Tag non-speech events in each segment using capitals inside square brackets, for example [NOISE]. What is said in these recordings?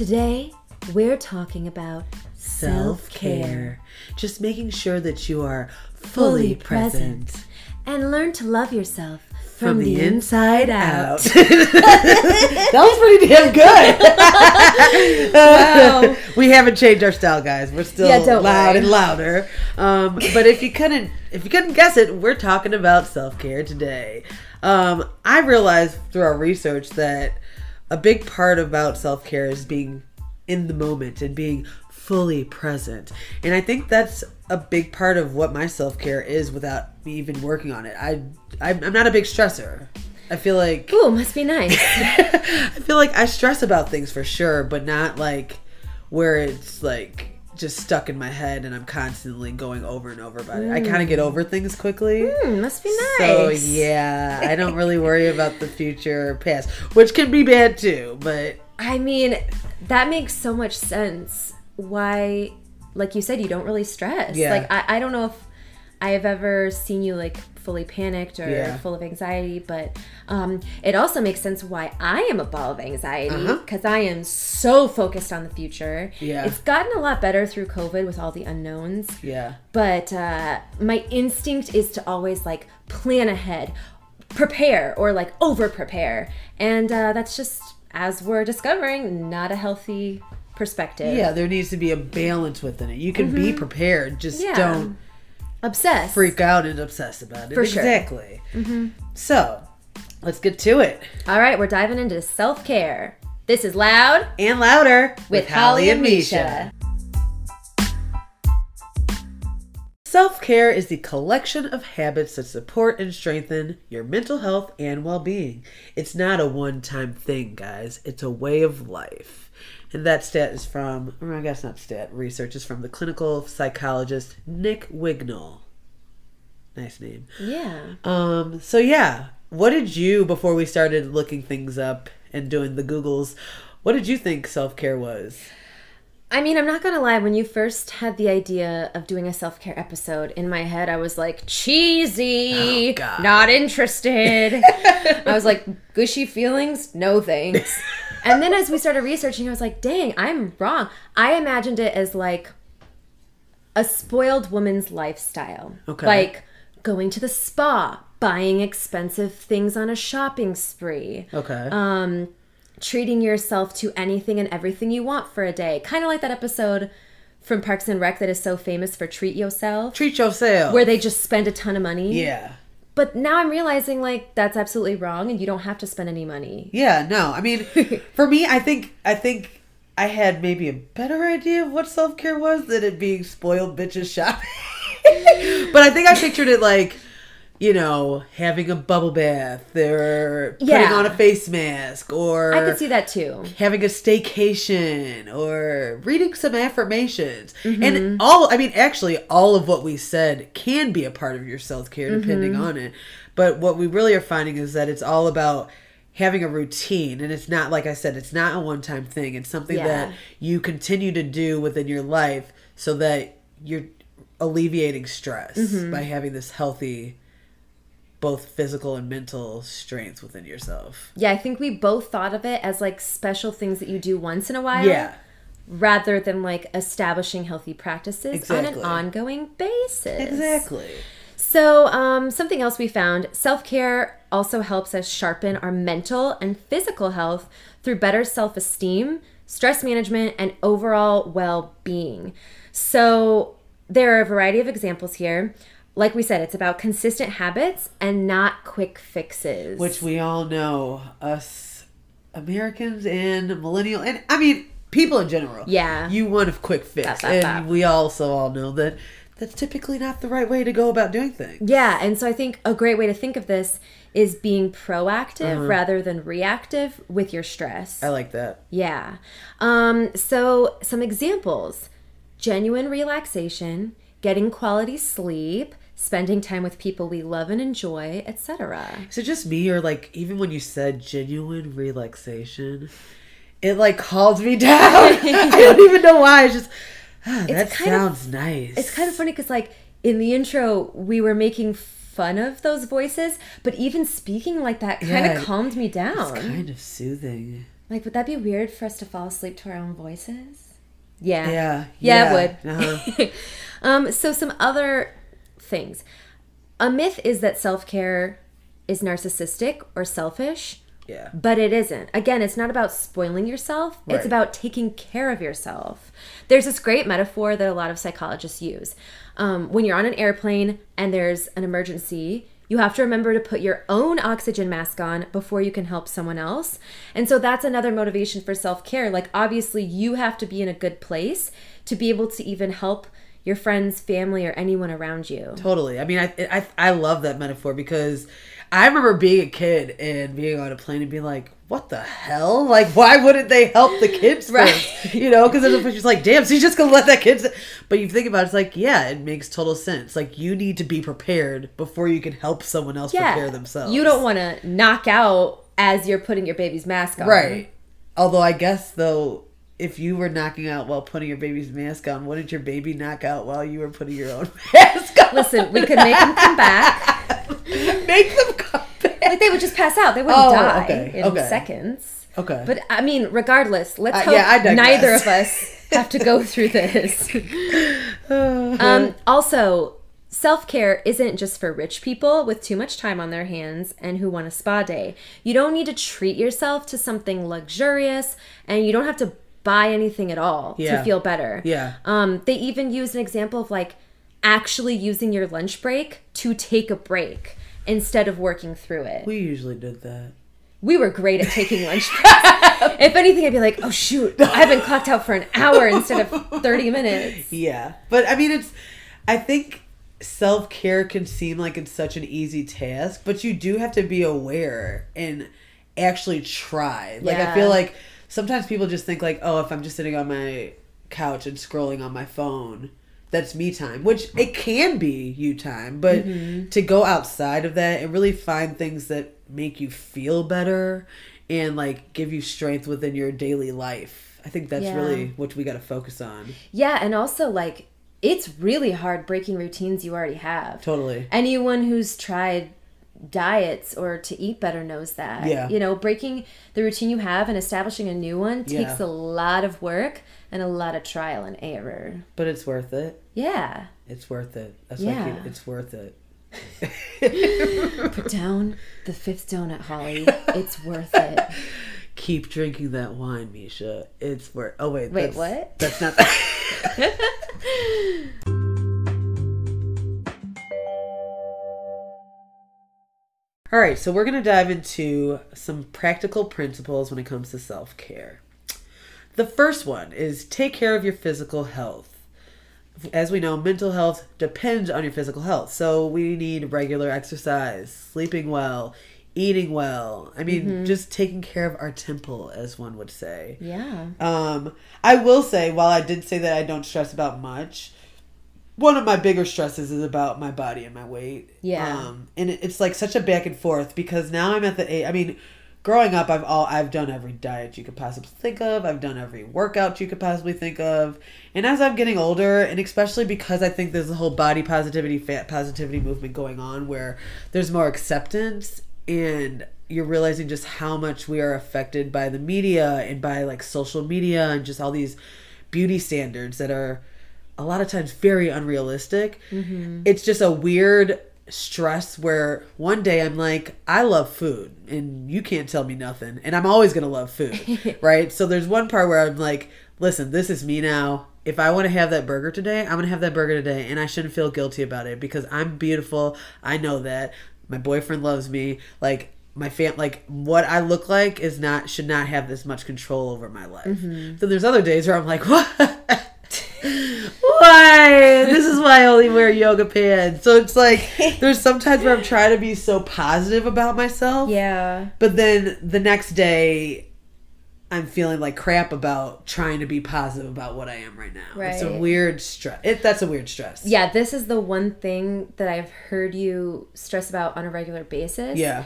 Today, we're talking about Self care. Just making sure that you are fully fully present, present. and learn to love yourself from, From the, the inside, out. out. [LAUGHS] that was pretty damn good. Wow. [LAUGHS] we haven't changed our style, guys. We're still Yeah, loud worry. and louder. Um, but if you couldn't, if you couldn't guess it, we're talking about self care today. Um, I realized through our research that a big part about self care is being in the moment and being fully present. And I think that's a big part of what my self care is without me even working on it. I I'm, I'm not a big stressor. I feel like Ooh, must be nice. [LAUGHS] I feel like I stress about things for sure, but not like where it's like just stuck in my head and I'm constantly going over and over about it. I kind of get over things quickly. Hmm, must be nice. So yeah, I don't really worry about the future or past, which can be bad too. But I mean, that makes so much sense. Why, like you said, you don't really stress. Yeah. Like, I, I don't know if I have ever seen you like fully panicked or Yeah. full of anxiety, but um, it also makes sense why I am a ball of anxiety Uh-huh. because I am so focused on the future. Yeah. It's gotten a lot better through COVID with all the unknowns. yeah, but uh, my instinct is to always like plan ahead prepare or like over prepare and uh, that's just as we're discovering not a healthy perspective yeah, there needs to be a balance within it. You can be prepared, just Yeah. don't obsessed freak out and obsess about it. For sure. exactly. Mm-hmm. So let's get to it. all right we're diving into self-care this is loud And louder with, holly and misha Self care is the collection of habits that support and strengthen your mental health and well being. It's not a one time thing, guys, it's a way of life. And that stat is from, or I guess not stat, research is from the clinical psychologist Nick Wignall. Nice name. yeah Um, so yeah, what did you before we started looking things up and doing the Googles, what did you think self care was? I mean, I'm not gonna lie. When you first had the idea of doing a self care episode in my head, I was like, cheesy, Oh, not interested. [LAUGHS] I was like, gushy feelings, no thanks. [LAUGHS] and then as we started researching, I was like, dang, I'm wrong. I imagined it as like a spoiled woman's lifestyle, Okay. like going to the spa, buying expensive things on a shopping spree Okay. um, treating yourself to anything and everything you want for a day. Kind of like that episode from Parks and Rec that is so famous for Treat Yourself, Treat yourself. where they just spend a ton of money. yeah. But now I'm realizing like that's absolutely wrong and you don't have to spend any money. Yeah, no. I mean, [LAUGHS] for me, I think I think I had maybe a better idea of what self care was than it being spoiled bitches shopping. [LAUGHS] but I think I pictured it like, you know, having a bubble bath or putting on a face mask or I could see that too. having a staycation or reading some affirmations. Mm-hmm. And all, I mean, actually, all of what we said can be a part of your self care depending Mm-hmm. on it. But what we really are finding is that it's all about having a routine. And it's not, like I said, it's not a one time thing. It's something Yeah. that you continue to do within your life so that you're alleviating stress Mm-hmm. by having this healthy. Both physical and mental strength within yourself. Yeah, I think we both thought of it as like special things that you do once in a while. Yeah. Rather than like establishing healthy practices on an ongoing basis. Exactly. So, um, something else we found self care also helps us sharpen our mental and physical health through better self esteem, stress management, and overall well being. So, there are a variety of examples here. Like we said, it's about consistent habits and not quick fixes. which we all know us Americans and millennial and I mean people in general. Yeah. You want a quick fix. Bap, bap, and bap. we also all know that that's typically not the right way to go about doing things. Yeah, and so I think a great way to think of this is being proactive rather than reactive with your stress. I like that. Yeah. Um, so some examples genuine relaxation, getting quality sleep, spending time with people we love and enjoy, etc. So just me or like even when you said genuine relaxation, it like calmed me [LAUGHS] down. I don't [LAUGHS] even know why. It's just ah, that kind of- sounds nice. It's kind of funny because, like, in the intro, we were making fun of those voices, but even speaking like that kind Yeah, of calmed me down. It's kind of soothing. Like, would that be weird for us to fall asleep to our own voices? Yeah. Yeah. Yeah, it would. Uh-huh. [LAUGHS] um, so some other things. A myth is that self-care is narcissistic or selfish, Yeah. but it isn't. Again, it's not about spoiling yourself. Right. It's about taking care of yourself. There's this great metaphor that a lot of psychologists use. Um, when you're on an airplane and there's an emergency, you have to remember to put your own oxygen mask on before you can help someone else. And so that's another motivation for self care. Like, obviously, you have to be in a good place to be able to even help your friends, family, or anyone around you. Totally. I mean, I, I I love that metaphor because I remember being a kid and being on a plane and being like, "What the hell? Like, why wouldn't they help the kids [LAUGHS] Right. first? You know, because there's a just like, damn, so you're just gonna let that kid. But you think about it, it's like, yeah, it makes total sense. Like, you need to be prepared before you can help someone else prepare themselves. You don't want to knock out as you're putting your baby's mask on. right. Although I guess though. If you were knocking out while putting your baby's mask on, wouldn't your baby knock out while you were putting your own [LAUGHS] mask on? Listen, we could make them come back. [LAUGHS] Make them come back. Like they would just pass out. They wouldn't Oh, die okay, in okay. seconds. Okay. But I mean, regardless, let's Uh, hope yeah, neither of us have to go through this. [LAUGHS] um, also, self care isn't just for rich people with too much time on their hands and who want a spa day. You don't need to treat yourself to something luxurious, and you don't have to buy anything at all Yeah. to feel better. Yeah. Um, they even use an example of like actually using your lunch break to take a break instead of working through it. We usually did that. We were great at taking lunch [LAUGHS] breaks. if anything, I'd be like, oh shoot, I've been [LAUGHS] clocked out for an hour instead of 30 minutes. Yeah. But I mean, it's, I think self care can seem like it's such an easy task, but you do have to be aware and actually try. Like, I feel like sometimes people just think, like, oh, if I'm just sitting on my couch and scrolling on my phone, that's me time, which it can be you time, but mm-hmm. to go outside of that and really find things that make you feel better and like give you strength within your daily life. I think that's Yeah. really what we got to focus on. Yeah, and also like it's really hard breaking routines you already have. Totally. Anyone who's tried diets or to eat better knows that. Yeah. You know, breaking the routine you have and establishing a new one takes Yeah. a lot of work and a lot of trial and error. But it's worth it. Yeah. It's worth it. That's Yeah. keep, it's worth it. Put down the fifth donut, Holly. [LAUGHS] It's worth it. keep drinking that wine, Misha. It's worth. Oh wait, Wait, that's, what? That's not. [LAUGHS] [LAUGHS] All right, so we're going to dive into some practical principles when it comes to self care. The first one is take care of your physical health. As we know, mental health depends on your physical health. So we need regular exercise, sleeping well, eating well. I mean, just taking care of our temple, as one would say. Yeah. Um, I will say, while I did say that I don't stress about much, one of my bigger stresses is about my body and my weight. Yeah. Um, and it, it's like such a back and forth because now I'm at the age. I mean, growing up, I've all I've done every diet you could possibly think of. I've done every workout you could possibly think of. And as I'm getting older, and especially because I think there's a whole body positivity, fat positivity movement going on, where there's more acceptance and you're realizing just how much we are affected by the media and by like social media and just all these beauty standards that are a lot of times very unrealistic. Mm-hmm. It's just a weird stress where one day I'm like, I love food and you can't tell me nothing. And I'm always going to love food. [LAUGHS] right. So there's one part where I'm like, listen, this is me now. If I want to have that burger today, I'm going to have that burger today. And I shouldn't feel guilty about it because I'm beautiful. I know that. My boyfriend loves me. Like, my fam like what I look like is not should not have this much control over my life. Mm-hmm. So there's other days where I'm like, [LAUGHS] what? [LAUGHS] why? This is why I only wear yoga pants. So it's like [LAUGHS] there's sometimes where I'm trying to be so positive about myself. Yeah. But then the next day I'm feeling like crap about trying to be positive about what I am right now. Right. It's a weird stress. It that's a weird stress. Yeah, this is the one thing that I've heard you stress about on a regular basis. Yeah.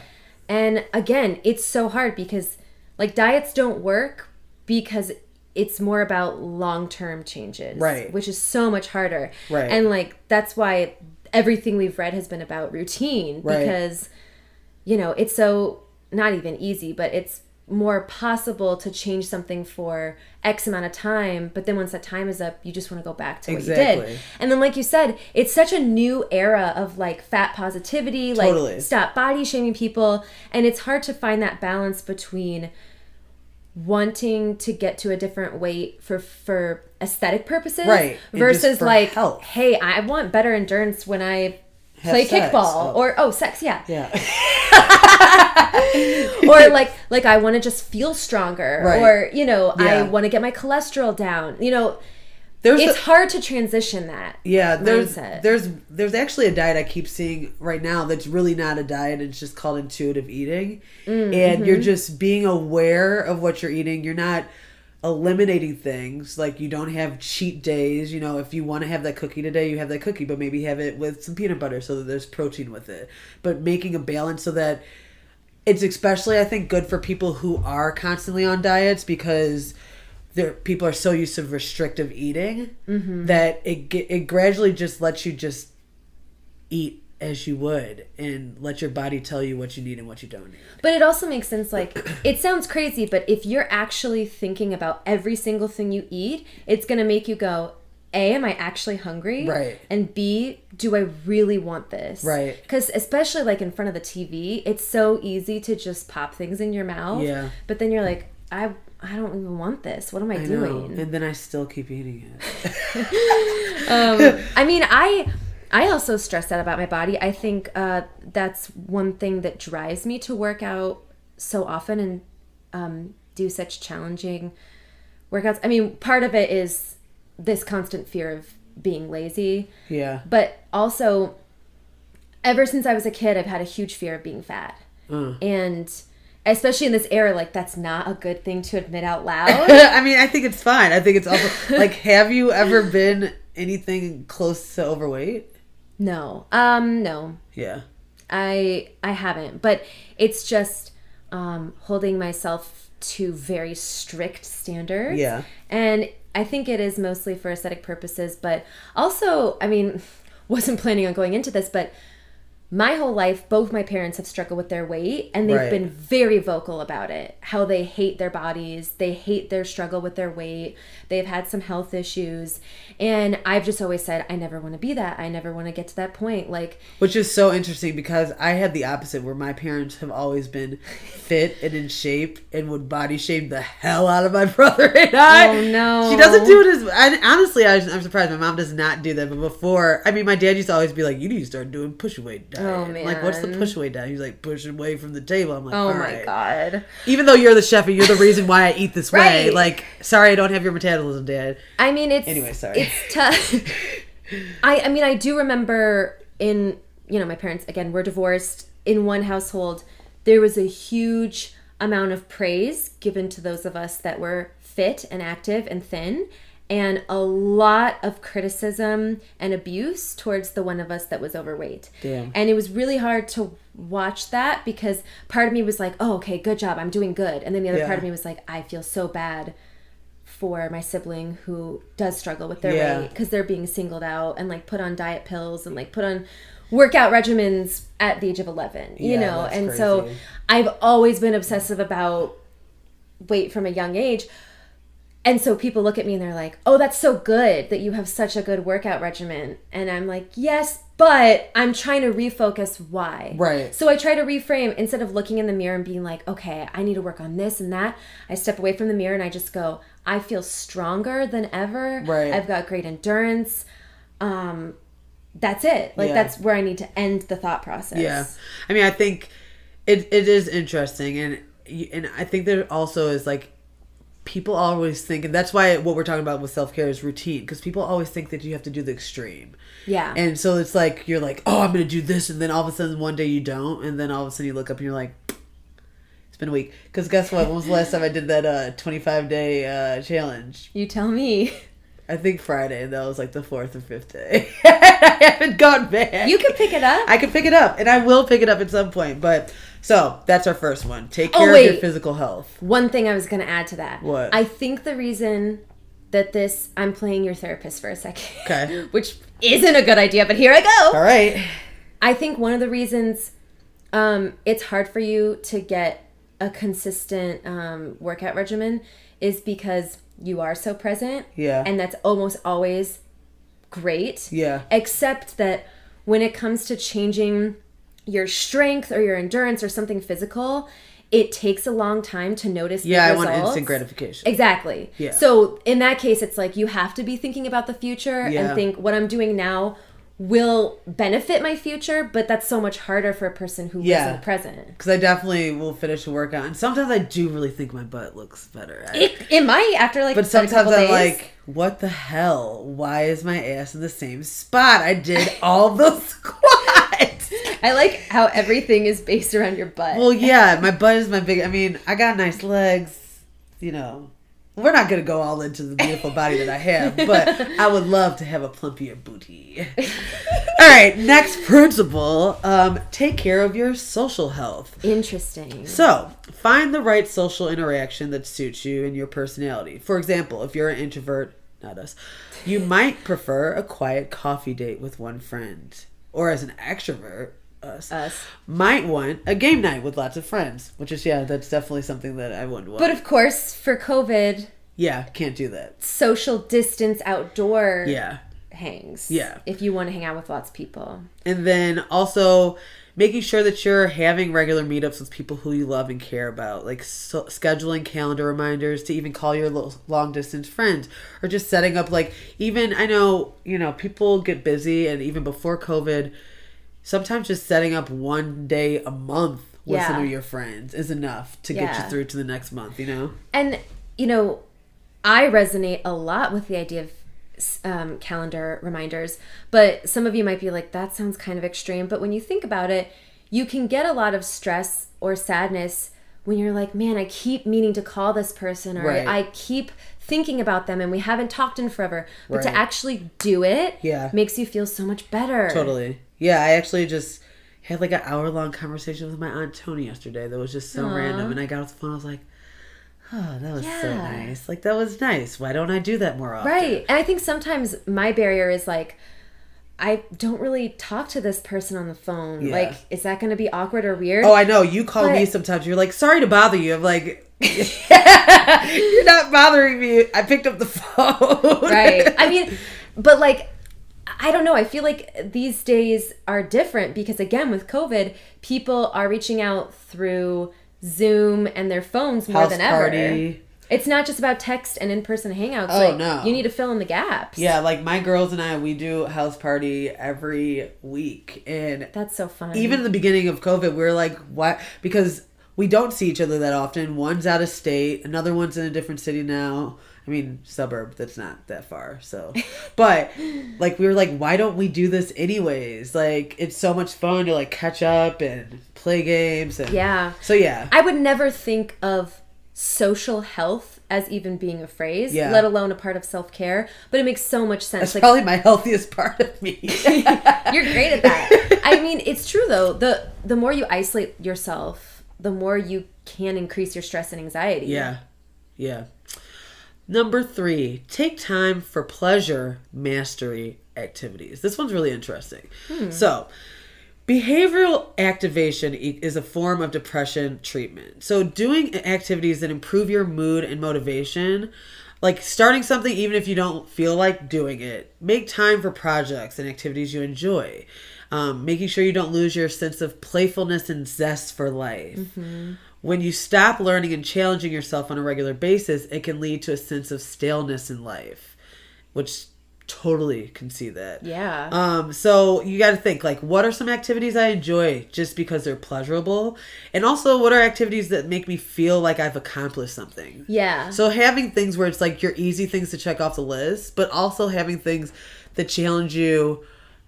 And again, it's so hard because like diets don't work because it's more about long-term changes. Right. Which is so much harder. Right. And like that's why everything we've read has been about routine Right. because you know, it's so not even easy, but it's more possible to change something for X amount of time, but then once that time is up, you just want to go back to what you did. And then, like you said, it's such a new era of like fat positivity, like stop body shaming people, and it's hard to find that balance between wanting to get to a different weight for for aesthetic purposes Right. Versus like health. hey i want better endurance when i Have play sex. kickball Oh. or oh sex yeah Yeah. [LAUGHS] or like like i want to just feel stronger Right. or you know i want to get my cholesterol down you know There's it's a- hard to transition that Yeah, there's mindset. there's there's actually a diet I keep seeing right now that's really not a diet. It's just called intuitive eating, Mm, and mm-hmm. you're just being aware of what you're eating. You're not eliminating things like you don't have cheat days. You know, if you want to have that cookie today, you have that cookie, but maybe have it with some peanut butter so that there's protein with it. But making a balance so that it's especially I think good for people who are constantly on diets because there people are so used to restrictive eating Mm-hmm. that it it gradually just lets you just eat as you would and let your body tell you what you need and what you don't need. But it also makes sense like [CLEARS THROAT] it sounds crazy, but if you're actually thinking about every single thing you eat, it's going to make you go, A, am I actually hungry? Right. And B, do I really want this? Right. Cuz especially like in front of the TV, it's so easy to just pop things in your mouth. Yeah. But then you're like, I I don't even want this. What am I, I know. doing? And then I still keep eating it. [LAUGHS] [LAUGHS] um, I mean, I I also stress out about my body. I think uh, that's one thing that drives me to work out so often and um, do such challenging workouts. I mean, part of it is this constant fear of being lazy, yeah. but also ever since I was a kid, I've had a huge fear of being fat, Uh. and especially in this era, like that's not a good thing to admit out loud. [LAUGHS] I mean, I think it's fine. I think it's also [LAUGHS] like have you ever been anything close to overweight? no, um, no. Yeah. I I haven't, but it's just um, holding myself to very strict standards. Yeah. and I think it is mostly for aesthetic purposes, but also, I mean, [LAUGHS] wasn't planning on going into this, but my whole life, both my parents have struggled with their weight, and they've Right. been very vocal about it. How they hate their bodies, they hate their struggle with their weight. They've had some health issues, and I've just always said, I never want to be that. I never want to get to that point. Like, Which is so interesting because I had the opposite where my parents have always been fit and in shape and would body shame the hell out of my [LAUGHS] brother and I. Oh, no. She doesn't do it as I, honestly. I, I'm surprised my mom does not do that. But before, I mean, my dad used to always be like, "You need to start doing push away diet." Oh, I'm Like, what's the push away diet? He's like, "Push away from the table." I'm like, oh "All my right." god. Even though you're the chef and you're the reason why I eat this way, like, sorry, I don't have your metabolism, Dad. I mean, it's Anyway, sorry. It's tough. [LAUGHS] I I mean, I do remember in you know my parents again were divorced in one household. There was a huge amount of praise given to those of us that were fit and active and thin, and a lot of criticism and abuse towards the one of us that was overweight. Damn. And it was really hard to watch that because part of me was like, "Oh, okay, good job, I'm doing good," and then the other Yeah. part of me was like, "I feel so bad." for my sibling who does struggle with their Yeah. weight because they're being singled out and like put on diet pills and like put on workout regimens at the age of 11 you Yeah, know and so i've always been obsessive about weight from a young age and so people look at me and they're like oh that's so good that you have such a good workout regimen and i'm like yes but i'm trying to refocus why Right. so I try to reframe instead of looking in the mirror and being like, okay, I need to work on this and that. I step away from the mirror and I just go, I feel stronger than ever. Right. I've got great endurance. Um, that's it. Like Yeah. that's where I need to end the thought process. Yeah, I mean, I think it it is interesting, and and I think there also is like people always think, and that's why what we're talking about with self care is routine, because people always think that you have to do the extreme, Yeah. and so it's like you're like, oh, I'm gonna do this, and then all of a sudden one day you don't, and then all of a sudden you look up and you're like. It's been a week. Because guess what? When was the last time I did that uh, 25 day uh, challenge? you tell me. I think Friday, and that was like the fourth or fifth day. [LAUGHS] I haven't gone back. You can pick it up. I can pick it up, and I will pick it up at some point. But so that's our first one. Take Oh, care of your physical health. One thing I was going to add to that. What? I think the reason that this, I'm playing your therapist for a second. Okay. [LAUGHS] Which isn't a good idea, but here I go. All right. I think one of the reasons um, it's hard for you to get a consistent um, workout regimen is because you are so present. Yeah. And that's almost always great. Yeah. Except that when it comes to changing your strength or your endurance or something physical, it takes a long time to notice. the Yeah, I want instant gratification. Exactly. Yeah. So in that case, it's like you have to be thinking about the future Yeah. and think what I'm doing now will benefit my future, but that's so much harder for a person who Yeah. lives in the present. Because I definitely will finish a workout, and sometimes I do really think my butt looks better. I- It, it might after like but sometimes I'm days. like, what the hell? Why is my ass in the same spot? I did all those [LAUGHS] squats. I like how everything is based around your butt. Well, yeah, my butt is my big. I mean, I got nice legs. You know, we're not gonna go all into the beautiful body that I have, [LAUGHS] but I would love to have a plumpier booty. all right, next principle: um, take care of your social health. Interesting. So, find the right social interaction that suits you and your personality. For example, if you're an introvert, not us, you might prefer a quiet coffee date with one friend. Or as an extrovert, us, Us. might want a game night with lots of friends, which is, yeah, that's definitely something that I wouldn't want. But of course, for COVID, yeah, can't do that. social distance outdoor Yeah. hangs. Yeah. If you want to hang out with lots of people. And then also making sure that you're having regular meetups with people who you love and care about, like so, scheduling calendar reminders to even call your lo- long distance friends, or just setting up like even I know you know people get busy, and even before COVID, sometimes just setting up one day a month with some of your friends is enough to get you through to the next month. You know? And, you know, I resonate a lot with the idea of um, calendar reminders, but some of you might be like, that sounds kind of extreme. But when you think about it, you can get a lot of stress or sadness when you're like, man, I keep meaning to call this person or Right. I keep thinking about them and we haven't talked in forever. But to actually do it Yeah. makes you feel so much better. Totally. Yeah, I actually just had like an hour long conversation with my aunt Tony yesterday that was just so Aw. random. And I got off the phone, I was like, oh, that was so nice. Like, that was nice. Why don't I do that more often? Right. And I think sometimes my barrier is like, I don't really talk to this person on the phone. Yeah. Like, is that going to be awkward or weird? Oh, I know. You call me sometimes. You're like, sorry to bother you. I'm like, [LAUGHS] [LAUGHS] you're not bothering me. I picked up the phone. right. I mean, but like, I don't know. I feel like these days are different because, again, with COVID, people are reaching out through Zoom and their phones more House than ever. party. It's not just about text and in person hangouts. Oh, like, no. You need to fill in the gaps. Yeah, like my girls and I, we do house party every week. And That's so fun. even in the beginning of COVID, we were like, what? Because we don't see each other that often. One's out of state, another one's in a different city now. I mean, suburb, that's not that far. So, but like, we were like, why don't we do this anyways? Like, it's so much fun to like catch up and play games. And Yeah. So, yeah. I would never think of social health as even being a phrase, Yeah. let alone a part of self care. But it makes so much sense. That's Like probably my healthiest part of me. [LAUGHS] you're great at that. I mean, it's true though. The the more you isolate yourself, the more you can increase your stress and anxiety. Yeah. Yeah. Number three, take time for pleasure mastery activities. This one's really interesting. So, behavioral activation is a form of depression treatment. So, doing activities that improve your mood and motivation, like starting something even if you don't feel like doing it, make time for projects and activities you enjoy. Um, making sure you don't lose your sense of playfulness and zest for life. When you stop learning and challenging yourself on a regular basis, it can lead to a sense of staleness in life, which totally can see that. Yeah. Um, so you got to think like, what are some activities I enjoy just because they're pleasurable, and also what are activities that make me feel like I've accomplished something. yeah. So having things where it's like your easy things to check off the list, but also having things that challenge you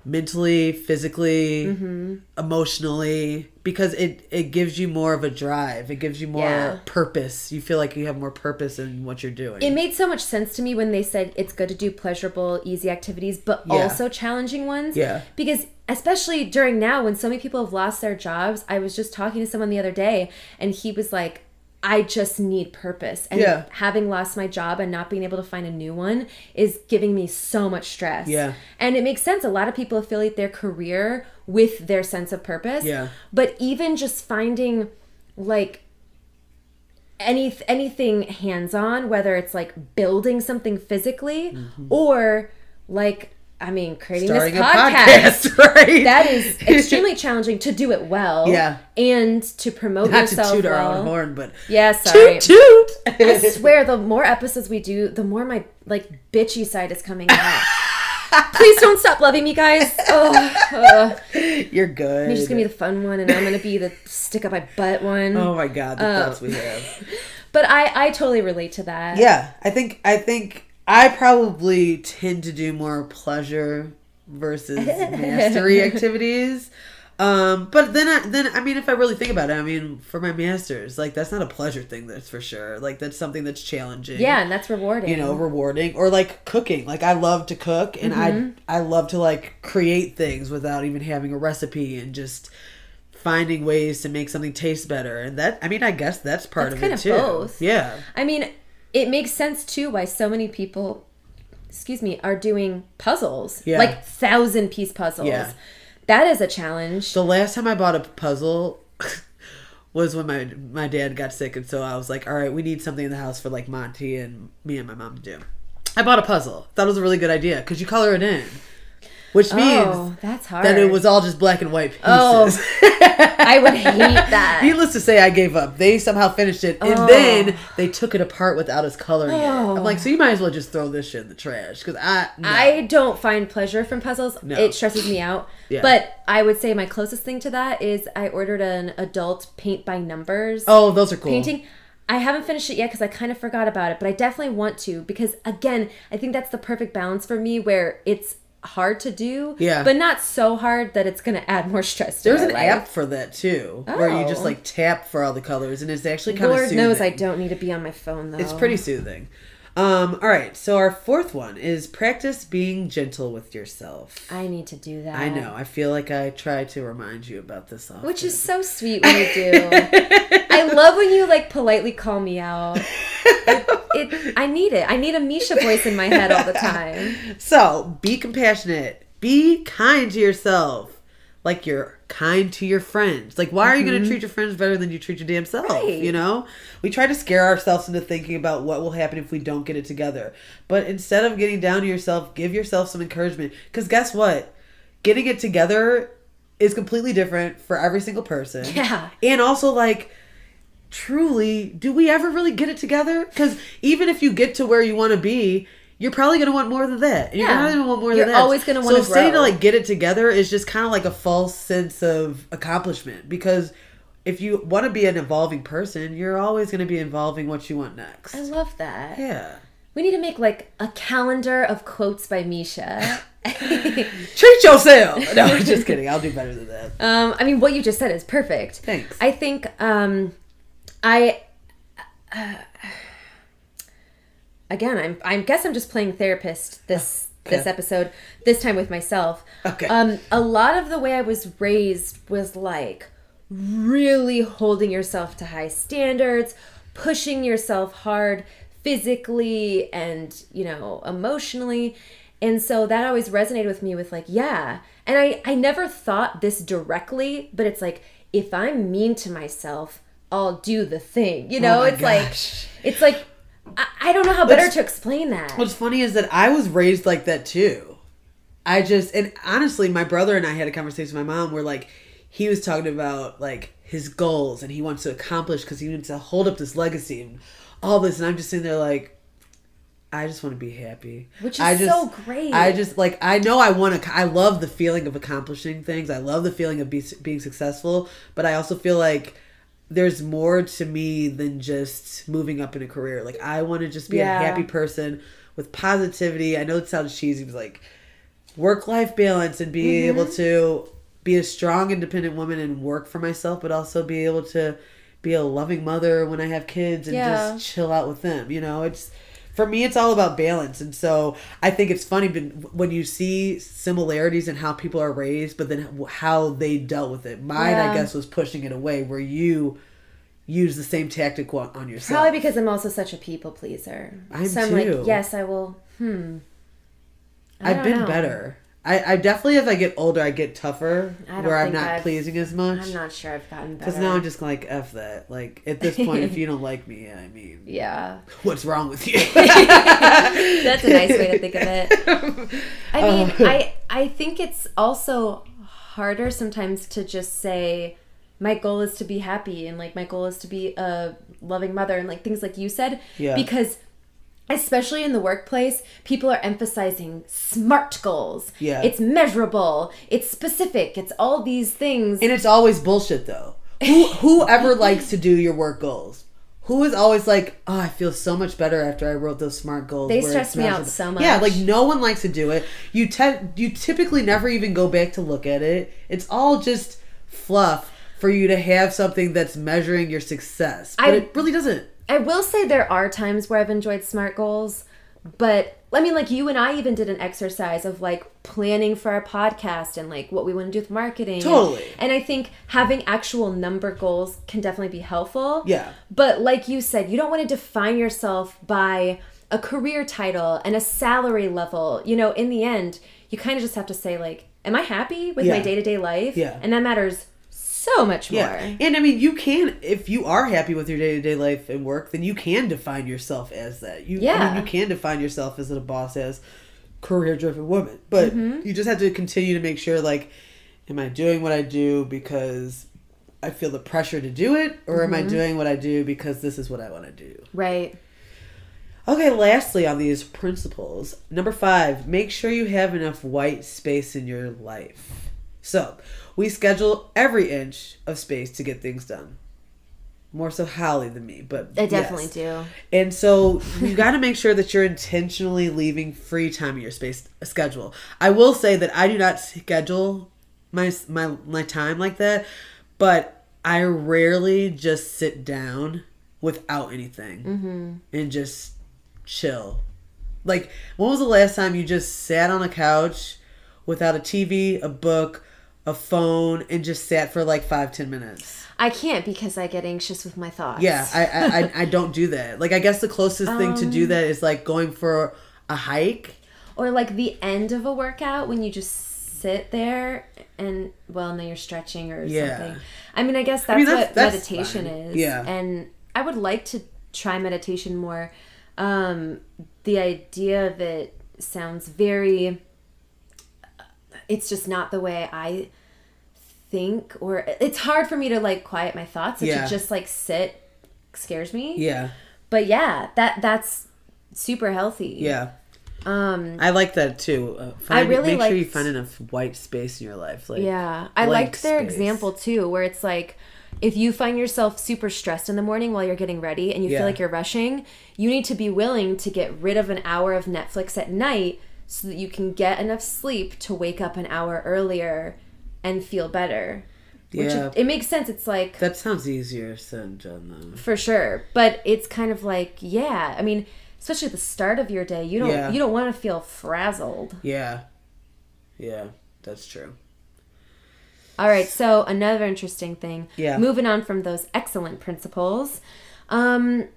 mentally, physically, Mm-hmm. emotionally, because it it gives you more of a drive. It gives you more Yeah. purpose. You feel like you have more purpose in what you're doing. it made so much sense to me when they said it's good to do pleasurable, easy activities, but Yeah. also challenging ones. Yeah. Because especially during now when so many people have lost their jobs, I was just talking to someone the other day and he was like, I just need purpose. And Yeah. having lost my job and not being able to find a new one is giving me so much stress. Yeah. And it makes sense. A lot of people affiliate their career with their sense of purpose. Yeah. But even just finding like any anything hands-on whether it's like building something physically mm-hmm. or like i mean creating. Starting this podcast, podcast, [LAUGHS] right? that is [LAUGHS] extremely challenging to do it well Yeah. and to promote Not to yourself toot our own horn, but yeah sorry toot toot. i [LAUGHS] swear the more episodes we do the more my like bitchy side is coming out please don't stop loving me guys oh, uh, You're good. you're just gonna be the fun one and i'm gonna be the stick up my butt one oh my god, the thoughts we have. but i i totally relate to that Yeah, I think I think I probably tend to do more pleasure versus mastery [LAUGHS] activities. Um, but then I, then I mean, if I really think about it, I mean, for my masters, like that's not a pleasure thing. That's for sure. Like that's something that's challenging. yeah and that's rewarding you know rewarding or like cooking like i love to cook and Mm-hmm. i i love to like create things without even having a recipe and just finding ways to make something taste better and that i mean i guess that's part That's of kind it of too both. yeah I mean, it makes sense too why so many people, excuse me, are doing puzzles, Yeah. like thousand piece puzzles. Yeah. That is a challenge. the last time i bought a puzzle [LAUGHS] was when my my dad got sick and so i was like all right we need something in the house for like monty and me and my mom to do i bought a puzzle thought it was a really good idea because you color it in which oh, means oh, that's hard. that it was all just black and white pieces. Oh. [LAUGHS] I would hate that. Needless to say, I gave up. They somehow finished it, and Oh. then they took it apart without us coloring it. Oh. I'm like, so you might as well just throw this shit in the trash because I, no. I don't find pleasure from puzzles. No. It stresses me out. Yeah. But I would say my closest thing to that is I ordered an adult paint by numbers oh, those are cool. painting. I haven't finished it yet because I kind of forgot about it, but I definitely want to because again, I think that's the perfect balance for me where it's hard to do, Yeah. but not so hard that it's going to add more stress to. There's an life. app for that too, where you just Oh. like tap for all the colors, and it's actually kind of Lord knows I don't need to be on my phone though. It's pretty soothing. Um, all right, so our fourth one is practice being gentle with yourself. I need to do that. I know. I feel like I try to remind you about this often. Which is so sweet when you do. I [LAUGHS] love when you like politely call me out. It, [LAUGHS] it, I need it. I need a Misha voice in my head all the time. So be compassionate. Be kind to yourself. Like you're kind to your friends. Like why are you going to treat your friends better than you treat your damn self? Mm-hmm. Right. You know? We try to scare ourselves into thinking about what will happen if we don't get it together. But instead of getting down to yourself, give yourself some encouragement. Because guess what? Getting it together is completely different for every single person. [LAUGHS] Yeah. And also like truly, do we ever really get it together? Because even if you get to where you want to be, you're probably gonna want more than that. You're Yeah. gonna want more You're than that. always gonna So wanna saying to like get it together is just kind of like a false sense of accomplishment because if you want to be an evolving person, you're always gonna be involving what you want next. I love that. yeah. We need to make like a calendar of quotes by Misha. [LAUGHS] Treat yourself. No, just [LAUGHS] kidding. I'll do better than that. Um, I mean, what you just said is perfect. Thanks. I think um, I uh, again, I'm I guess I'm just playing therapist this [LAUGHS] this episode. This time with myself. Okay. Um, a lot of the way I was raised was like really holding yourself to high standards, pushing yourself hard physically and you know emotionally and so that always resonated with me with like yeah and i i never thought this directly but it's like if i'm mean to myself i'll do the thing you know Oh it's like it's like I, I don't know how better to explain that What's funny is that I was raised like that too. I just and honestly, my brother and I had a conversation with my mom where like he was talking about like his goals and he wants to accomplish because he wants to hold up this legacy and all this, and I'm just sitting there like. I just want to be happy, Which is I just, so great. I just like I know I want to. I love the feeling of accomplishing things. I love the feeling of be, being successful, but I also feel like there's more to me than just moving up in a career. Like I want to just be Yeah. a happy person with positivity. I know it sounds cheesy, but like work life balance and being Mm-hmm. able to be a strong, independent woman and work for myself, but also be able to be a loving mother when I have kids and Yeah. just chill out with them. You know, it's for me, it's all about balance. And so I think it's funny but when you see similarities in how people are raised, but then how they dealt with it. Mine, Yeah. I guess, was pushing it away, where you use the same tactic on yourself. probably because i'm also such a people pleaser I'm so i'm too. like yes i will hmm I I've been know. better. I, I definitely as I get older, I get tougher, I don't where I'm not I've- pleasing as much. I'm not sure I've gotten better. Because now I'm just like f that. Like at this point, if you don't like me, I mean, [LAUGHS] yeah. what's wrong with you? [LAUGHS] That's a nice way to think of it. I [LAUGHS] uh, mean, Oh. I I think it's also harder sometimes to just say my goal is to be happy and like my goal is to be a loving mother and like things like you said Yeah. because especially in the workplace people are emphasizing smart goals Yeah. it's measurable it's specific it's all these things And it's always bullshit though. Who whoever [LAUGHS] likes to do your work goals? Who is always like, oh, I feel so much better after I wrote those smart goals. They stress me out measurable." so much. Yeah, like no one likes to do it. You te- you typically never even go back to look at it. It's all just fluff for you to have something that's measuring your success, but I- it really doesn't. I will say there are times where I've enjoyed SMART goals, but I mean, like you and I even did an exercise of like planning for our podcast and like what we want to do with marketing. Totally. And, and I think having actual number goals can definitely be helpful. Yeah. But like you said, you don't want to define yourself by a career title and a salary level. You know, in the end, you kind of just have to say, like, am I happy with my day to day life? Yeah. And that matters so much more. Yeah. And I mean, you can, if you are happy with your day to day life and work, then you can define yourself as that. You, I Yeah. mean, you can define yourself as a boss, as career driven woman. But Mm-hmm. you just have to continue to make sure, like, am I doing what I do because I feel the pressure to do it? Or am I Mm-hmm. doing what I do because this is what I want to do? Right. Okay, lastly, on these principles, number five, make sure you have enough white space in your life. So, we schedule every inch of space to get things done. More so Holly than me, but I definitely yes. do. And so you got to make sure that you're intentionally leaving free time in your space uh, schedule. I will say that I do not schedule my my my time like that, but I rarely just sit down without anything mm-hmm. and just chill. Like, when was the last time you just sat on a couch without a TV, a book, a phone, and just sat for like five ten minutes? I can't because I get anxious with my thoughts. Yeah, I, I I- [LAUGHS] I don't do that. Like I guess the closest thing to Um, do that is like going for a hike. or like the end of a workout when you just sit there and well, no, you're stretching or Yeah. something. I mean, I guess that's, mean, that's- what that's meditation fine. is. Yeah. and I would like to try meditation more. Um, the idea of it sounds very. It's just not the way I think, or it's hard for me to like quiet my thoughts and Yeah. to just like sit scares me. Yeah, But yeah, that that's super healthy. yeah. Um. I like that too. Uh, find, really make sure you find enough white space in your life. Like Yeah, I liked their space. example too, where it's like if you find yourself super stressed in the morning while you're getting ready and you Yeah. feel like you're rushing, you need to be willing to get rid of an hour of Netflix at night so that you can get enough sleep to wake up an hour earlier and feel better. Which Yeah. it, it makes sense. It's like That sounds easier said than done though. for sure, but it's kind of like yeah. I mean, especially at the start of your day, you don't Yeah. you don't want to feel frazzled. Yeah, yeah, that's true. All right, so another interesting thing. Yeah. Moving on from those excellent principles. Um,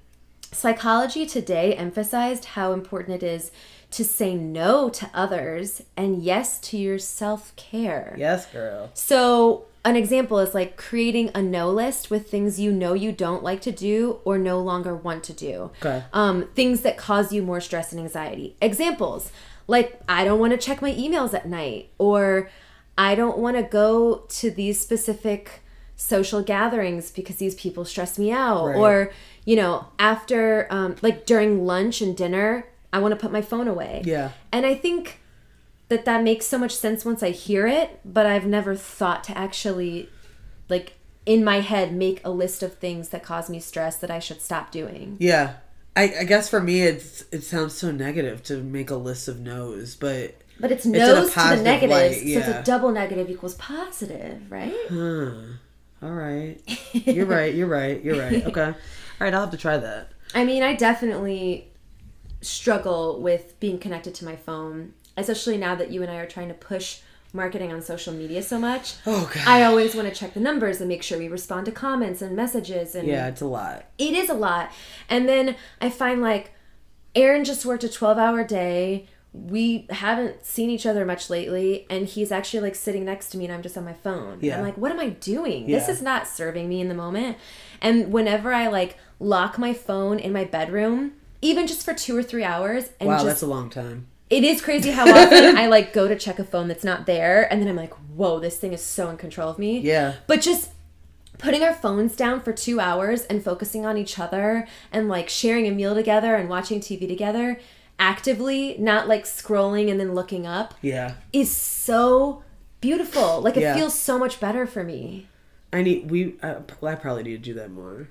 psychology today emphasized how important it is to say no to others and yes to your self care. Yes, girl. So, an example is like creating a no list with things you know you don't like to do or no longer want to do. Okay. Um, things that cause you more stress and anxiety. Examples like I don't want to check my emails at night, or I don't want to go to these specific social gatherings because these people stress me out, Right. or you know, after um, like during lunch and dinner, I want to put my phone away. Yeah. And I think that that makes so much sense once I hear it, but I've never thought to actually, like, in my head, make a list of things that cause me stress that I should stop doing. Yeah. I, I guess for me, it's it sounds so negative to make a list of no's, but But it's a no's to the negatives, light, so it's a double negative equals positive, right? Huh. All right. You're right. You're right. You're right. [LAUGHS] Okay. All right. I'll have to try that. I mean, I definitely struggle with being connected to my phone, especially now that you and I are trying to push marketing on social media so much. Oh god. I always want to check the numbers and make sure we respond to comments and messages and yeah, it's a lot. it is a lot. And then I find like Aaron just worked a 12 hour day. we haven't seen each other much lately and he's actually like sitting next to me and I'm just on my phone. Yeah. I'm like, what am I doing? This is not serving me in the moment. And whenever I like lock my phone in my bedroom, even just for two or three hours, and Wow, just that's a long time. it is crazy how often [LAUGHS] I like go to check a phone that's not there, and then I'm like, whoa, this thing is so in control of me. Yeah. But just putting our phones down for two hours and focusing on each other and like sharing a meal together and watching TV together actively, not like scrolling and then looking up, Yeah. is so beautiful. Like it Yeah. feels so much better for me. I need we. I, I probably need to do that more.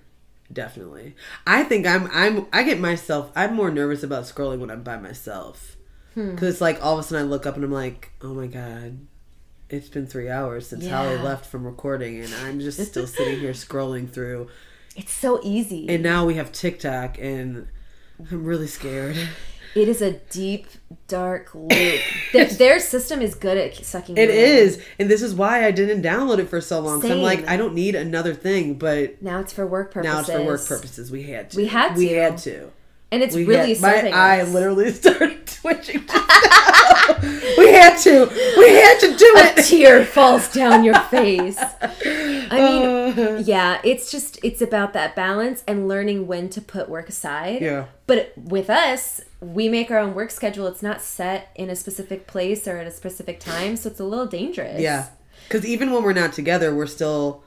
Definitely. I think I'm. I'm. I get myself. I'm more nervous about scrolling when I'm by myself. Hmm. Because it's like all of a sudden I look up and I'm like, oh my god, it's been three hours since Holly left from recording, and I'm just still [LAUGHS] sitting here scrolling through. It's so easy. And now we have TikTok, and I'm really scared. [SIGHS] [LAUGHS] it is a deep, dark loop. [COUGHS] their, their system is good at sucking It you in. and this is why I didn't download it for so long. So I'm like, I don't need another thing, but Now it's for work purposes. now it's for work purposes. We had to. We had to. We had to. And it's We really had, my eye us. literally [LAUGHS] started twitching. [LAUGHS] we had to. We had to do a it. tear falls down your face. [LAUGHS] I mean, Uh, yeah, it's just it's about that balance and learning when to put work aside. Yeah. But with us, we make our own work schedule. It's not set in a specific place or at a specific time, so it's a little dangerous. yeah, because even when we're not together, we're still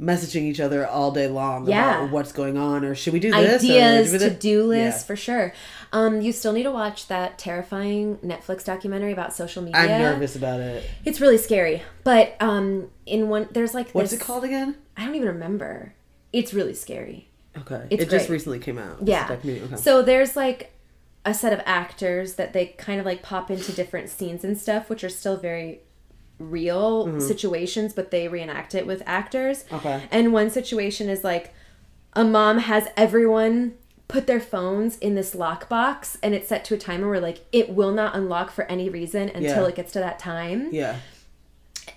messaging each other all day long Yeah. about what's going on or should we do this? Ideas, to do lists Yeah. for sure. Um, you still need to watch that terrifying Netflix documentary about social media. I'm nervous about it. It's really scary. But um, in one, there's like What's this- it called again? I don't even remember. It's really scary. Okay, It's it just recently came out. Yeah. Okay. So there's like a set of actors that they kind of like pop into different scenes and stuff, which are still very real Mm-hmm. situations, but they reenact it with actors. Okay. And one situation is like a mom has everyone put their phones in this lockbox and it's set to a timer where like it will not unlock for any reason until Yeah. it gets to that time yeah.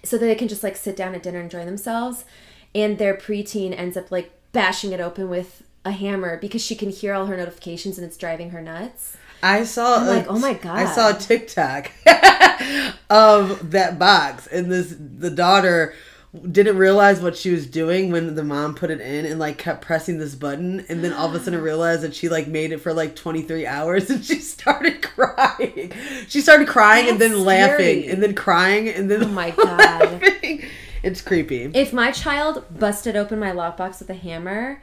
so that they can just like sit down at dinner and enjoy themselves. And their preteen ends up like bashing it open with a hammer because she can hear all her notifications and it's driving her nuts. I saw I'm a- like, oh my god! I saw a God. TikTok [LAUGHS] of that box and this the daughter didn't realize what she was doing when the mom put it in and like kept pressing this button and then all of a sudden [GASPS] realized that she like made it for like 23 hours and [LAUGHS] she started crying. She started crying and That's then laughing and then crying and then Oh my [LAUGHS] God. laughing. It's creepy. If my child busted open my lockbox with a hammer,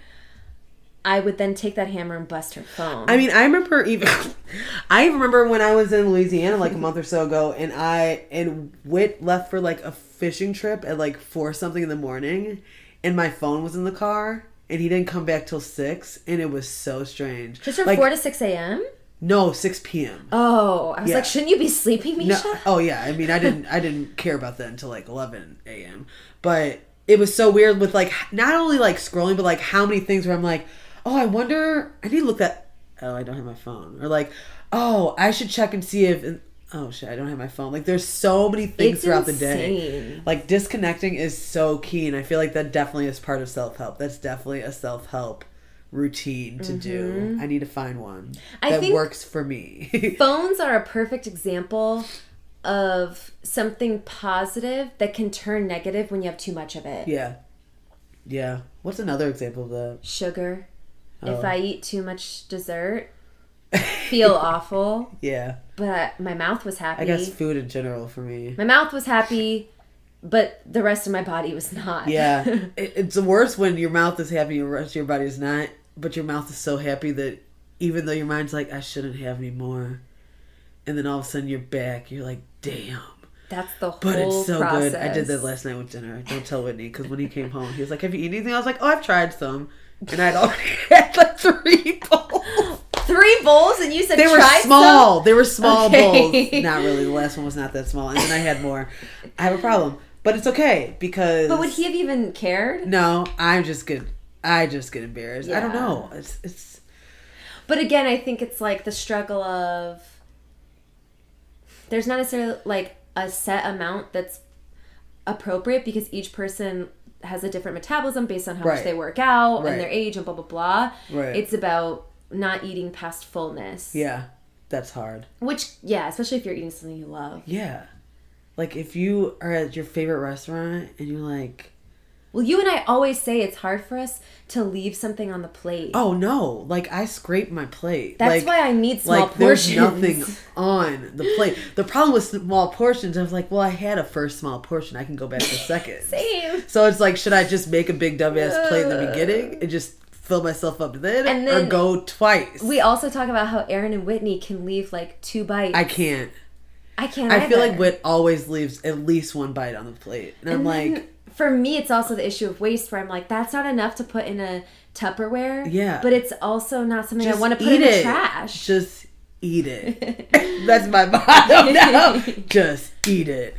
I would then take that hammer and bust her phone. I mean, I remember even. [LAUGHS] I remember when I was in Louisiana like a month or so ago, and I and Wit left for like a fishing trip at like four something in the morning, and my phone was in the car, and he didn't come back till six, and it was so strange. just from like, 4 to 6 a.m.? no six p.m. Oh, I was Yeah. like, shouldn't you be sleeping, No, Misha? oh yeah. I mean, I didn't. I didn't care about that until like eleven a.m. But it was so weird with like not only like scrolling, but like how many things where I'm like, oh, I wonder. I need to look that. Oh, I don't have my phone. Or like, oh, I should check and see if. Oh shit, I don't have my phone. Like, there's so many things It's throughout the day. Like disconnecting is so key, and I feel like that definitely is part of self help. That's definitely a self help routine to do. I need to find one Mm-hmm. I that works for me. [LAUGHS] Phones are a perfect example of something positive that can turn negative when you have too much of it. Yeah. Yeah. What's another example of that? Sugar. If Oh. I eat too much dessert, [LAUGHS] feel awful, Yeah. but my mouth was happy. I guess food in general for me. my mouth was happy, but the rest of my body was not. Yeah. [LAUGHS] it, it's the worst when your mouth is happy and the rest of your body is not, but your mouth is so happy that even though your mind's like, I shouldn't have any more. And then all of a sudden you're back. You're like, damn. That's the whole But it's so process. good. I did that last night with dinner. Don't tell Whitney because when he came home, he was like, Have you eaten anything? I was like, Oh, I've tried some. And I'd already [LAUGHS] had like three bowls. Three bowls, and you said They were "Tried small. They were small Okay. bowls. [LAUGHS] Not really. The last one was not that small. And then I had more. I have a problem. But it's okay because. But would he have even cared? No, I'm just good. I just get embarrassed. I don't know. It's it's But again, I think it's like the struggle of there's not necessarily like a set amount that's appropriate because each person has a different metabolism based on how Right. much they work out Right. and their age and blah blah blah. Right. It's about not eating past fullness. yeah. that's hard. Which, yeah, especially if you're eating something you love. Yeah. Like if you are at your favorite restaurant and you're like, Well, you and I always say it's hard for us to leave something on the plate. oh no, like I scrape my plate. That's like, why I need small like there's portions. nothing [LAUGHS] on the plate. The problem with small portions, I was like, well, I had a first small portion. I can go back to second. [LAUGHS] Same. So it's like, should I just make a big dumbass plate in the beginning and just fill myself up then, And or go twice? We also talk about how Aaron and Whitney can leave like two bites. I can't. I can't. I feel like Wit always leaves at least one bite on the plate, and, I'm And like, then for me, it's also the issue of waste where I'm like, that's not enough to put in a Tupperware. Yeah. But it's also not something I want to put in the trash. Just eat it. [LAUGHS] That's my motto now. [LAUGHS] Just eat it.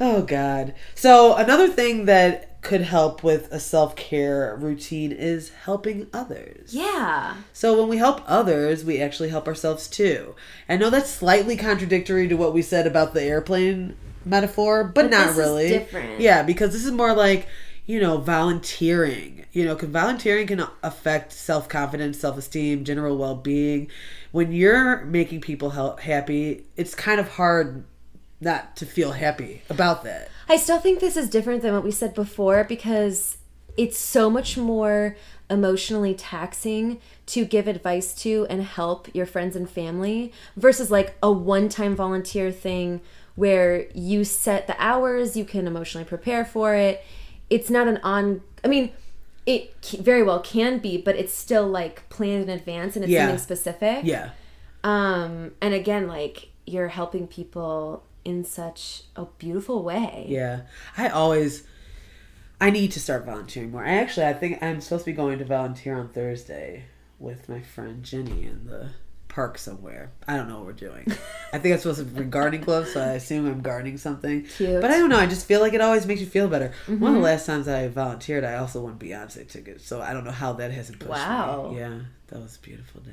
Oh God. So another thing that could help with a self care routine is helping others. yeah. So when we help others, we actually help ourselves too. I know that's slightly contradictory to what we said about the airplane metaphor, but, But not this is really. different. Yeah, because this is more like, you know, volunteering. You know, volunteering can affect self confidence, self esteem, general well being. When you're making people help happy, it's kind of hard not to feel happy about that. I still think this is different than what we said before because it's so much more emotionally taxing to give advice to and help your friends and family versus like a one time volunteer thing where you set the hours, you can emotionally prepare for it. It's not an on, I mean, it very well can be, but it's still like planned in advance and it's Yeah. something specific. Yeah. Um, and again, like you're helping people in such a beautiful way. Yeah. I always I need to start volunteering more. I actually I think I'm supposed to be going to volunteer on Thursday with my friend Jenny in the park somewhere. I don't know what we're doing. [LAUGHS] I think I'm supposed to bring gardening gloves, so I assume I'm gardening something. Cute. But I don't know, I just feel like it always makes you feel better. One of the mm-hmm. last times I volunteered I also won Beyonce tickets, so I don't know how that hasn't pushed Wow. me. Yeah. That was a beautiful day.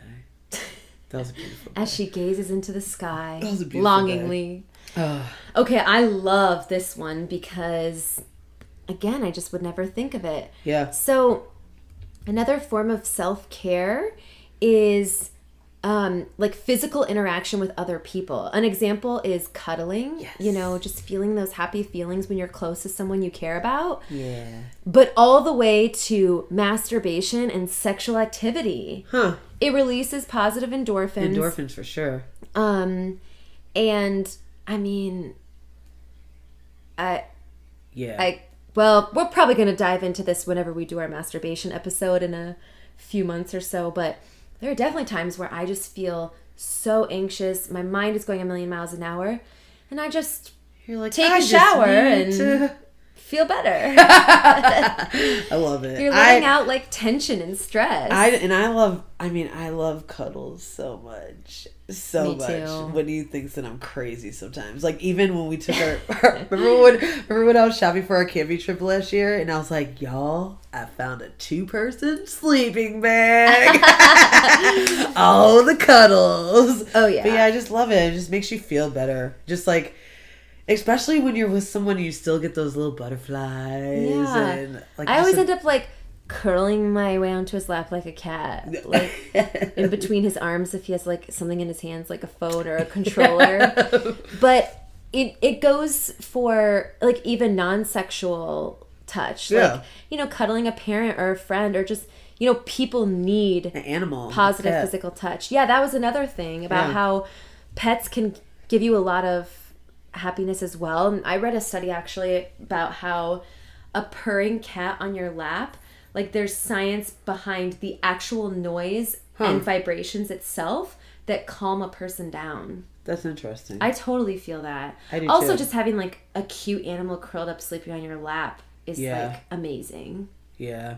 That was beautiful. As she gazes into the sky That was a beautiful longingly. Oh, Okay, I love this one because, again, I just would never think of it. yeah. So, another form of self care is um, like physical interaction with other people. An example is cuddling, yes. you know, just feeling those happy feelings when you're close to someone you care about, Yeah. but all the way to masturbation and sexual activity. Huh. It releases positive endorphins. Endorphins for sure. Um, and I mean, I, Yeah. I, well, we're probably going to dive into this whenever we do our masturbation episode in a few months or so, but there are definitely times where I just feel so anxious. My mind is going a million miles an hour, and I just You're like take "I a shower and to-" [LAUGHS] feel better. [LAUGHS] [LAUGHS] I love it. You're I, out like tension and stress. I and I love. I mean, I love cuddles so much, so much. he thinks that I'm crazy sometimes, like even when we took [LAUGHS] our, remember when remember when I was shopping for our camping trip last year, and I was like, y'all, I found a two person sleeping bag. [LAUGHS] [LAUGHS] oh, the cuddles. Oh, yeah. But yeah, I just love it. It just makes you feel better. Just like. Especially when you're with someone, you still get those little butterflies. Yeah. And, like, I always a- end up like curling my way onto his lap like a cat, [LAUGHS] like in between his arms if he has like something in his hands, like a phone or a controller. [LAUGHS] but it it goes for like even non-sexual touch, Yeah. like you know, cuddling a parent or a friend, or just you know, people need An animal. positive pet. physical touch. Yeah, that was another thing about Yeah. how pets can give you a lot of happiness as well. And I read a study actually about how a purring cat on your lap, like there's science behind the actual noise and vibrations itself that calm a person down. That's interesting. I totally feel that. I do also too. just having like a cute animal curled up sleeping on your lap is Yeah. like amazing. yeah.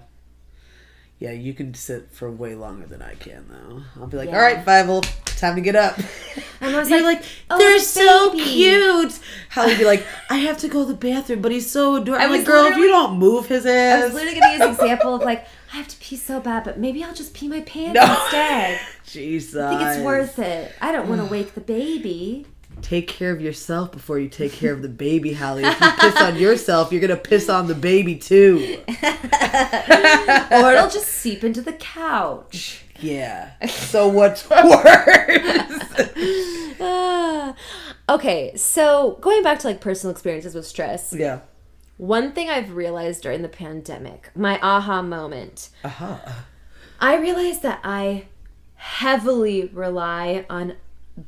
Yeah, you can sit for way longer than I can, though. I'll be like, Yeah. all right, Fievel, time to get up. [LAUGHS] And I was You're like, like, "Oh, they're the so baby." cute. Holly'd be like, I have to go to the bathroom, but he's so adorable. I'm was like, girl, if you don't move his ass. I was literally gonna use an [LAUGHS] example of like, I have to pee so bad, but maybe I'll just pee my pants No. instead. [LAUGHS] Jesus. I think it's worth it. I don't want to wake the baby. Take care of yourself before you take care of the baby, Holly. If you piss on yourself, you're gonna piss on the baby too. or it'll just seep into the couch. Yeah. So what's worse? Ah. [LAUGHS] okay, so going back to like personal experiences with stress, yeah. one thing I've realized during the pandemic, my aha moment, Uh-huh. I realized that I heavily rely on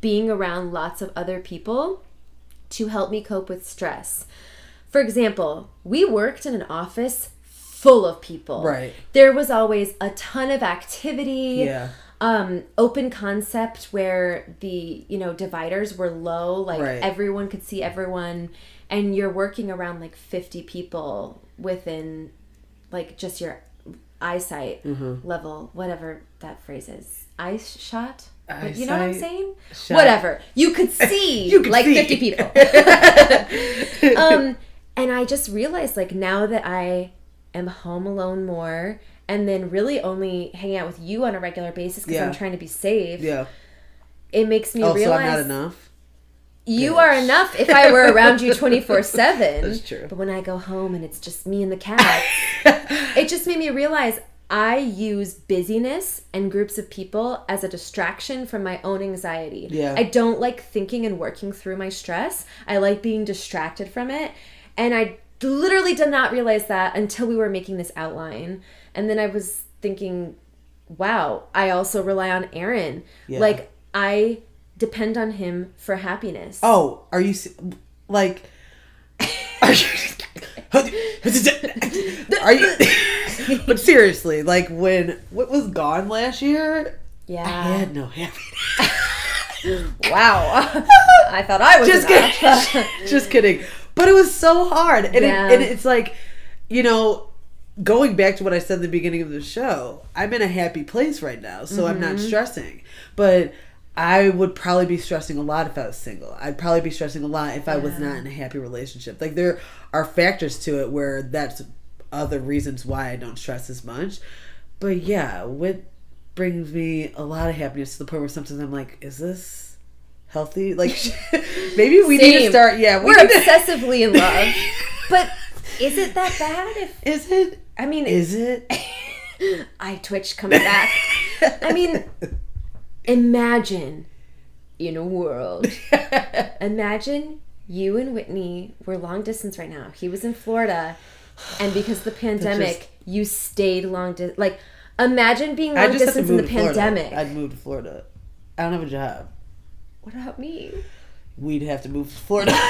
being around lots of other people to help me cope with stress. For example, we worked in an office full of people. Right. There was always a ton of activity. Yeah. Um, open concept where the you know dividers were low, like Right. everyone could see everyone, and you're working around like 50 people within like just your eyesight Mm-hmm. level, whatever that phrase is. Eye shot? You know what I'm saying? shot. Whatever. You could [LAUGHS] see You could like see. 50 people. [LAUGHS] um, and I just realized like now that I am home alone more and then really only hanging out with you on a regular basis because Yeah. I'm trying to be safe, Yeah. it makes me Oh, so realize I'm not enough. you Bitch. are enough if I were around you [LAUGHS] 24 7. That's true. But when I go home and it's just me and the cat, it just made me realize I use busyness and groups of people as a distraction from my own anxiety. Yeah. I don't like thinking and working through my stress. I like being distracted from it. And I literally did not realize that until we were making this outline. And then I was thinking, wow, I also rely on Aaron. Yeah. Like, I depend on him for happiness. Oh, are you like? Are you? [LAUGHS] [LAUGHS] Are you? [LAUGHS] But seriously, like when what was gone last year, yeah, I had no happiness. [LAUGHS] Wow. I thought I was Just kidding. [LAUGHS] Just kidding. But it was so hard, and, Yeah. it, and it's like, you know, going back to what I said in the beginning of the show, I'm in a happy place right now, so I'm Mm-hmm. not stressing. But I would probably be stressing a lot if I was single. I'd probably be stressing a lot if I was not in a happy relationship. Like there are factors to it where that's other reasons why I don't stress as much. But yeah, what brings me a lot of happiness to the point where sometimes I'm like, is this healthy? Like [LAUGHS] maybe we need to start. Yeah, we to- obsessively in love. [LAUGHS] But is it that bad? If Is it? I mean, Is it? [LAUGHS] I twitch coming back. I mean, imagine in a world. Imagine you and Whitney were long distance right now. He was in Florida, and because the [LAUGHS] pandemic, you stayed long distance. Like, imagine being long just distance in the to Florida. pandemic. I'd move to Florida. I don't have a job. What about me? We'd have to move to Florida. [LAUGHS]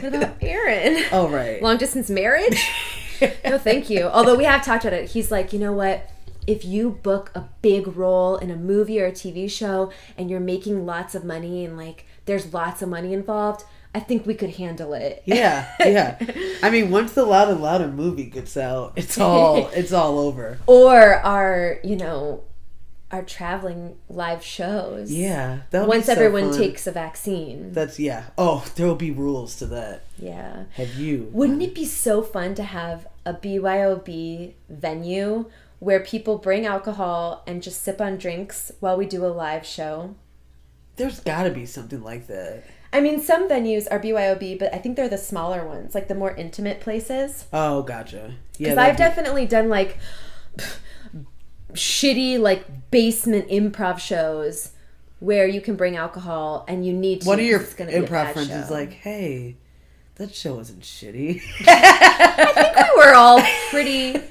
What about Aaron? oh right. Long distance marriage? [LAUGHS] no, thank you. Although we have talked about it. He's like, you know what? If you book a big role in a movie or a TV show and you're making lots of money and like there's lots of money involved, I think we could handle it. yeah, [LAUGHS] yeah. I mean, once the Loud and Louder movie gets out, it's all [LAUGHS] it's all over. Or our, you know, our traveling live shows. Yeah. Once so everyone fun. takes a vaccine. That's yeah. Oh, there will be rules to that. yeah. Have you? Wouldn't it be so fun to have a BYOB venue where people bring alcohol and just sip on drinks while we do a live show? There's got to be something like that. I mean, some venues are BYOB, but I think they're the smaller ones, like the more intimate places. Oh, gotcha. Yeah. Because I've be- definitely done like shitty, like basement improv shows where you can bring alcohol and you need to. one of your improv friends is like, "Hey, that show wasn't shitty." [LAUGHS] [LAUGHS] I think we were all pretty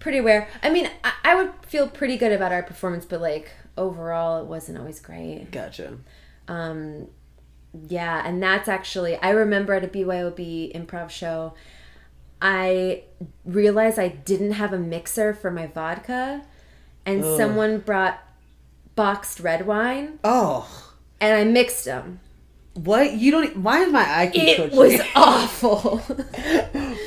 pretty aware. I mean, I, I would feel pretty good about our performance, but like overall, it wasn't always great. gotcha. Um, yeah, and that's actually I remember at a BYOB improv show, I realized I didn't have a mixer for my vodka, and Ugh. someone brought boxed red wine, Oh, and I mixed them. what? You don't? Why is my eye keep It twitching? was [LAUGHS] awful.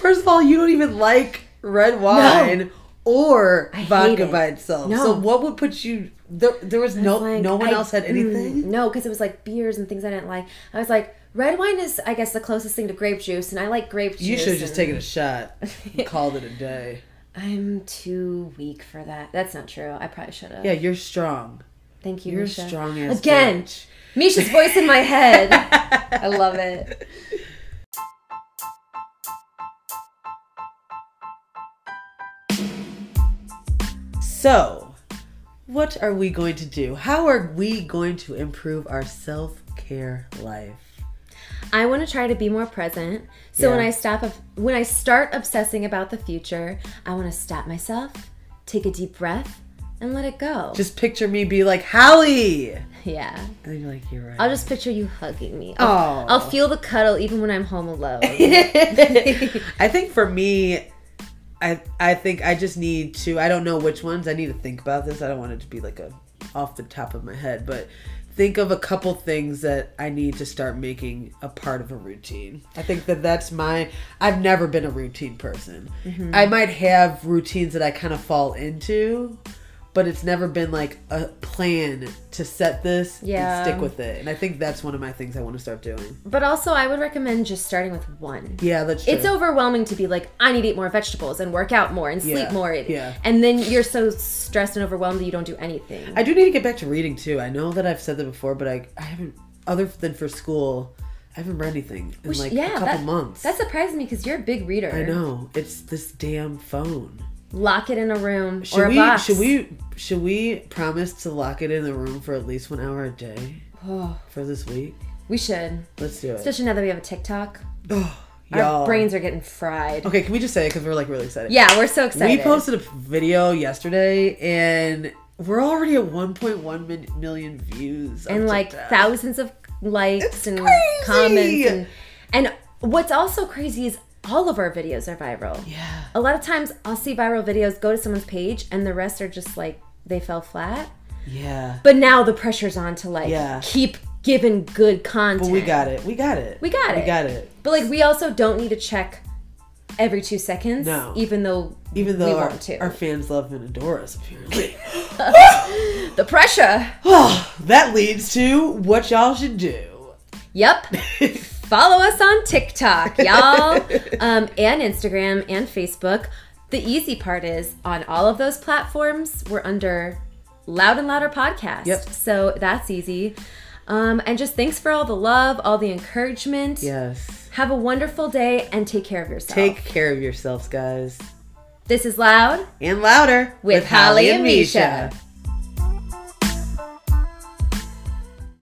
First of all, you don't even like red wine or I vodka by itself. No. So what would put you? There, there was no like, no one I- else had mm, anything. no, because it was like beers and things I didn't like. I was like, red wine is, I guess, the closest thing to grape juice, and I like grape juice. you should have just taken a shot and [LAUGHS] called it a day. I'm too weak for that. That's not true. I probably should have. Yeah, you're strong. Thank you, You're Misha. strong ass Again, bitch. Misha's voice in my head. I love it. [LAUGHS] So, what are we going to do? How are we going to improve our self care life? I want to try to be more present. So when I stop, when I start obsessing about the future, I want to stop myself, take a deep breath, and let it go. Just picture me be like, Holly! yeah. And then you're like, you're right. I'll just picture you hugging me. I'll, Aw. I'll feel the cuddle even when I'm home alone. [LAUGHS] I think for me, I I think I just need to. I don't know which ones. I need to think about this. I don't want it to be like a off the top of my head, but think of a couple things that I need to start making a part of a routine. I think that that's my. I've never been a routine person. Mm-hmm. I might have routines that I kind of fall into. But it's never been like a plan to set this Yeah. and stick with it. And I think that's one of my things I want to start doing. but also, I would recommend just starting with one. Yeah, that's true. It's overwhelming to be like, I need to eat more vegetables and work out more and sleep Yeah, more. yeah. And then you're so stressed and overwhelmed that you don't do anything. I do need to get back to reading too. I know that I've said that before, but I, I haven't, other than for school, I haven't read anything in Which- like a couple that, months. That surprised me because you're a big reader. I know it's this damn phone. Lock it in a room Should or a we? box. Should we? Should we promise to lock it in the room for at least one hour a day Oh, for this week? we should. Let's do it. Especially now that we have a TikTok. Oh, Our y'all. brains are getting fried. Okay, can we just say it because we're like really excited? Yeah, we're so excited. We posted a video yesterday and we're already at 1.1 million views. and like TikTok. thousands of likes It's and crazy! comments and and what's also crazy is all of our videos are viral. Yeah. A lot of times I'll see viral videos go to someone's page and the rest are just like they fell flat. Yeah. But now the pressure's on to like Yeah. keep giving good content. But we got it. We got it. We got it. We got it. But like we also don't need to check every two seconds. No. Even though Even though we our, want to. our fans love and adore us, apparently. [LAUGHS] [LAUGHS] the pressure. Oh, [SIGHS] that leads to what y'all should do. Yep. [LAUGHS] Follow us on TikTok, y'all, [LAUGHS] um, and Instagram and Facebook. The easy part is on all of those platforms, we're under Loud and Louder Podcast. Yep. So that's easy. Um, and just thanks for all the love, all the encouragement. Yes. Have a wonderful day and take care of yourself. Take care of yourselves, guys. this is Loud And louder with, Holly and Misha.